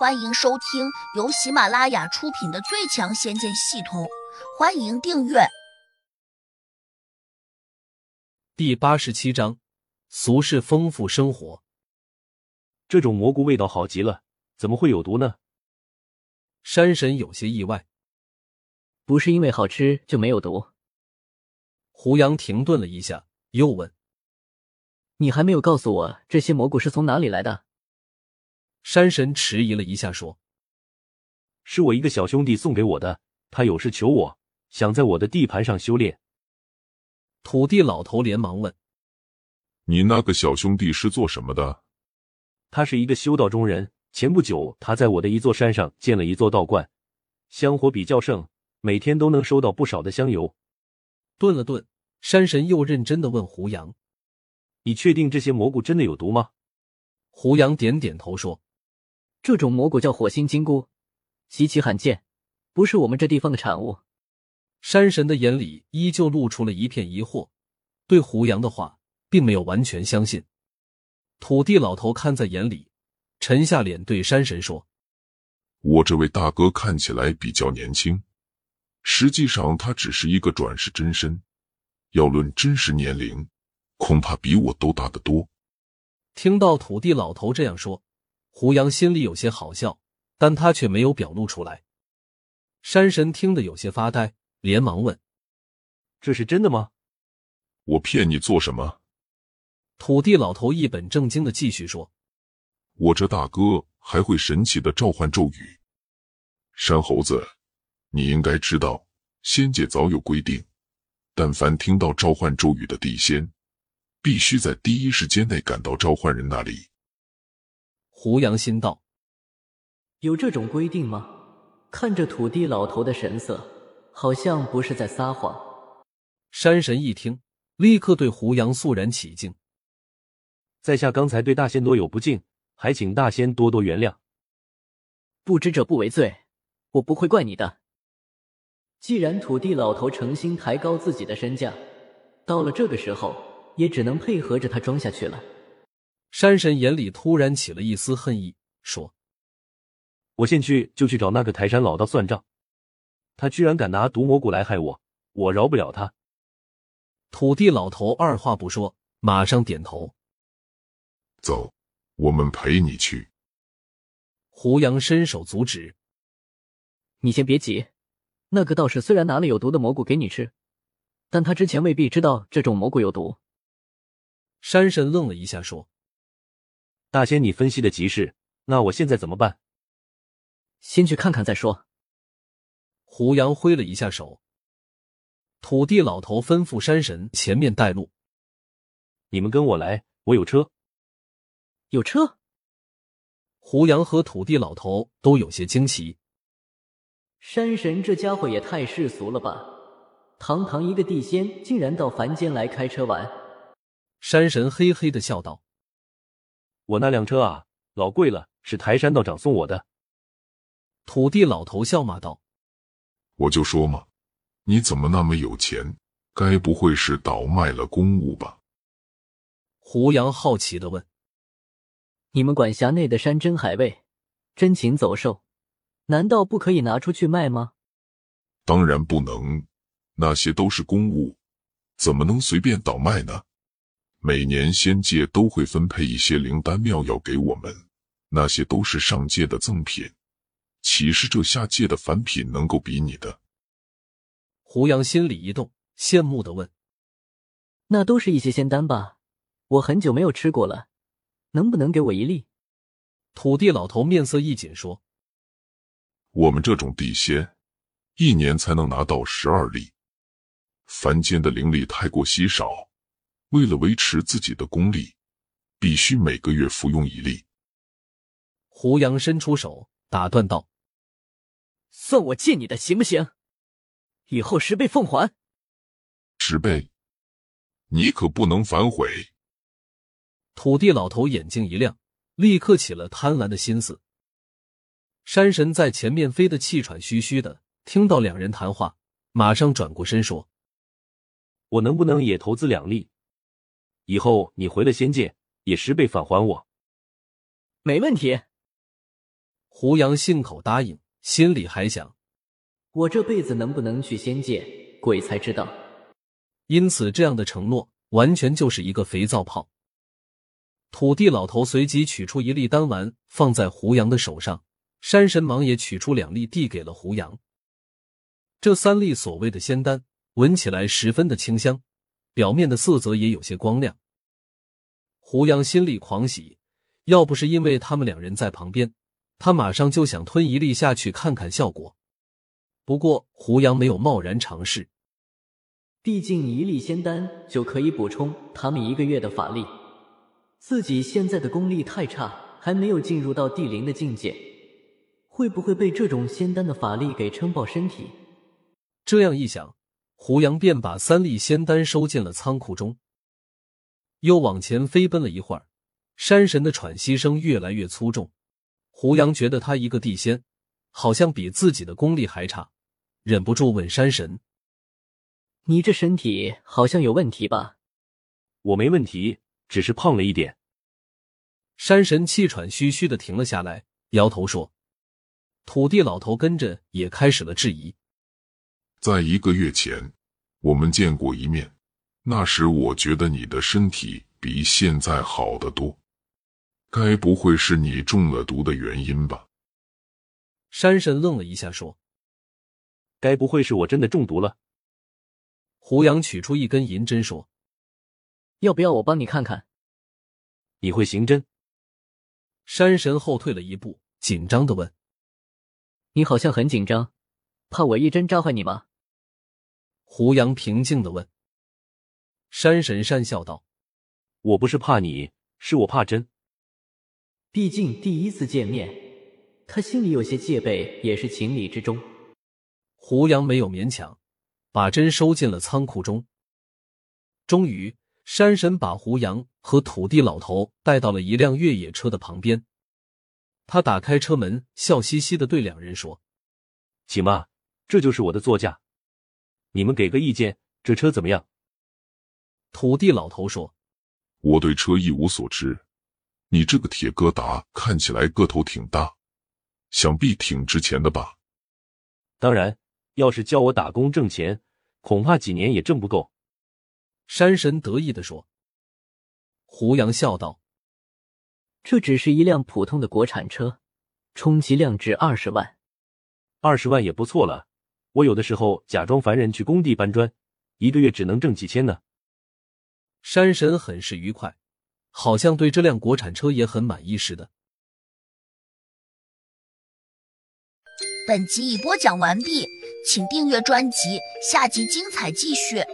欢迎收听由喜马拉雅出品的《最强仙剑系统》，欢迎订阅。第八十七章：俗世丰富生活。这种蘑菇味道好极了，怎么会有毒呢？山神有些意外。不是因为好吃就没有毒。胡杨停顿了一下，又问：“你还没有告诉我这些蘑菇是从哪里来的？”山神迟疑了一下，说：“是我一个小兄弟送给我的，他有事求我，想在我的地盘上修炼。”土地老头连忙问：“你那个小兄弟是做什么的？”他是一个修道中人。前不久，他在我的一座山上建了一座道观，香火比较盛，每天都能收到不少的香油。顿了顿，山神又认真的问胡杨：“你确定这些蘑菇真的有毒吗？”胡杨点点头说。这种蘑菇叫火星金菇，极其罕见，不是我们这地方的产物。山神的眼里依旧露出了一片疑惑，对胡杨的话并没有完全相信。土地老头看在眼里，沉下脸对山神说：“我这位大哥看起来比较年轻，实际上他只是一个转世真身，要论真实年龄，恐怕比我都大得多。”听到土地老头这样说。胡杨心里有些好笑，但他却没有表露出来。山神听得有些发呆，连忙问：“这是真的吗？”“我骗你做什么？”土地老头一本正经的继续说：“我这大哥还会神奇的召唤咒语。山猴子，你应该知道，仙界早有规定，但凡听到召唤咒语的地仙，必须在第一时间内赶到召唤人那里。”胡杨心道：“有这种规定吗？看着土地老头的神色，好像不是在撒谎。”山神一听，立刻对胡杨肃然起敬：“在下刚才对大仙多有不敬，还请大仙多多原谅。不知者不为罪，我不会怪你的。既然土地老头诚心抬高自己的身价，到了这个时候，也只能配合着他装下去了。”山神眼里突然起了一丝恨意，说：“我现去就去找那个台山老道算账，他居然敢拿毒蘑菇来害我，我饶不了他。”土地老头二话不说，马上点头：“走，我们陪你去。”胡杨伸手阻止：“你先别急，那个道士虽然拿了有毒的蘑菇给你吃，但他之前未必知道这种蘑菇有毒。”山神愣了一下，说。大仙，你分析的极是，那我现在怎么办？先去看看再说。胡杨挥了一下手，土地老头吩咐山神前面带路。你们跟我来，我有车。有车？胡杨和土地老头都有些惊奇。山神这家伙也太世俗了吧！堂堂一个地仙，竟然到凡间来开车玩。山神嘿嘿的笑道。我那辆车啊，老贵了，是台山道长送我的。土地老头笑骂道：“我就说嘛，你怎么那么有钱？该不会是倒卖了公物吧？”胡杨好奇的问：“你们管辖内的山珍海味、珍禽走兽，难道不可以拿出去卖吗？”当然不能，那些都是公物，怎么能随便倒卖呢？每年仙界都会分配一些灵丹妙药给我们，那些都是上界的赠品，岂是这下界的凡品能够比拟的？胡杨心里一动，羡慕的问：“那都是一些仙丹吧？我很久没有吃过了，能不能给我一粒？”土地老头面色一紧说：“我们这种地仙，一年才能拿到十二粒，凡间的灵力太过稀少。”为了维持自己的功力，必须每个月服用一粒。胡杨伸出手打断道：“算我借你的行不行？以后十倍奉还。”十倍，你可不能反悔。土地老头眼睛一亮，立刻起了贪婪的心思。山神在前面飞得气喘吁吁的，听到两人谈话，马上转过身说：“我能不能也投资两粒？”以后你回了仙界，也十倍返还我。没问题。胡杨信口答应，心里还想：我这辈子能不能去仙界，鬼才知道。因此，这样的承诺完全就是一个肥皂泡。土地老头随即取出一粒丹丸，放在胡杨的手上。山神忙也取出两粒，递给了胡杨。这三粒所谓的仙丹，闻起来十分的清香，表面的色泽也有些光亮。胡杨心里狂喜，要不是因为他们两人在旁边，他马上就想吞一粒下去看看效果。不过胡杨没有贸然尝试，毕竟一粒仙丹就可以补充他们一个月的法力，自己现在的功力太差，还没有进入到地灵的境界，会不会被这种仙丹的法力给撑爆身体？这样一想，胡杨便把三粒仙丹收进了仓库中，又往前飞奔了一会儿。山神的喘息声越来越粗重，胡杨觉得他一个地仙，好像比自己的功力还差，忍不住问山神：“你这身体好像有问题吧？”“我没问题，只是胖了一点。”山神气喘吁吁的停了下来，摇头说：“土地老头跟着也开始了质疑。”在一个月前，我们见过一面。那时我觉得你的身体比现在好得多，该不会是你中了毒的原因吧？山神愣了一下，说：“该不会是我真的中毒了？”胡杨取出一根银针，说：“要不要我帮你看看？”你会行针？山神后退了一步，紧张的问：“你好像很紧张，怕我一针扎坏你吗？”胡杨平静的问：“山神讪笑道，我不是怕你，是我怕针。毕竟第一次见面，他心里有些戒备也是情理之中。”胡杨没有勉强，把针收进了仓库中。终于，山神把胡杨和土地老头带到了一辆越野车的旁边。他打开车门，笑嘻嘻的对两人说：“请吧，这就是我的座驾。”你们给个意见，这车怎么样？土地老头说：“我对车一无所知，你这个铁疙瘩看起来个头挺大，想必挺值钱的吧？”当然，要是叫我打工挣钱，恐怕几年也挣不够。”山神得意的说。胡杨笑道：“这只是一辆普通的国产车，充其量值二十万，二十万也不错了。”我有的时候假装凡人去工地搬砖，一个月只能挣几千呢。山神很是愉快，好像对这辆国产车也很满意似的。本集已播讲完毕，请订阅专辑，下集精彩继续。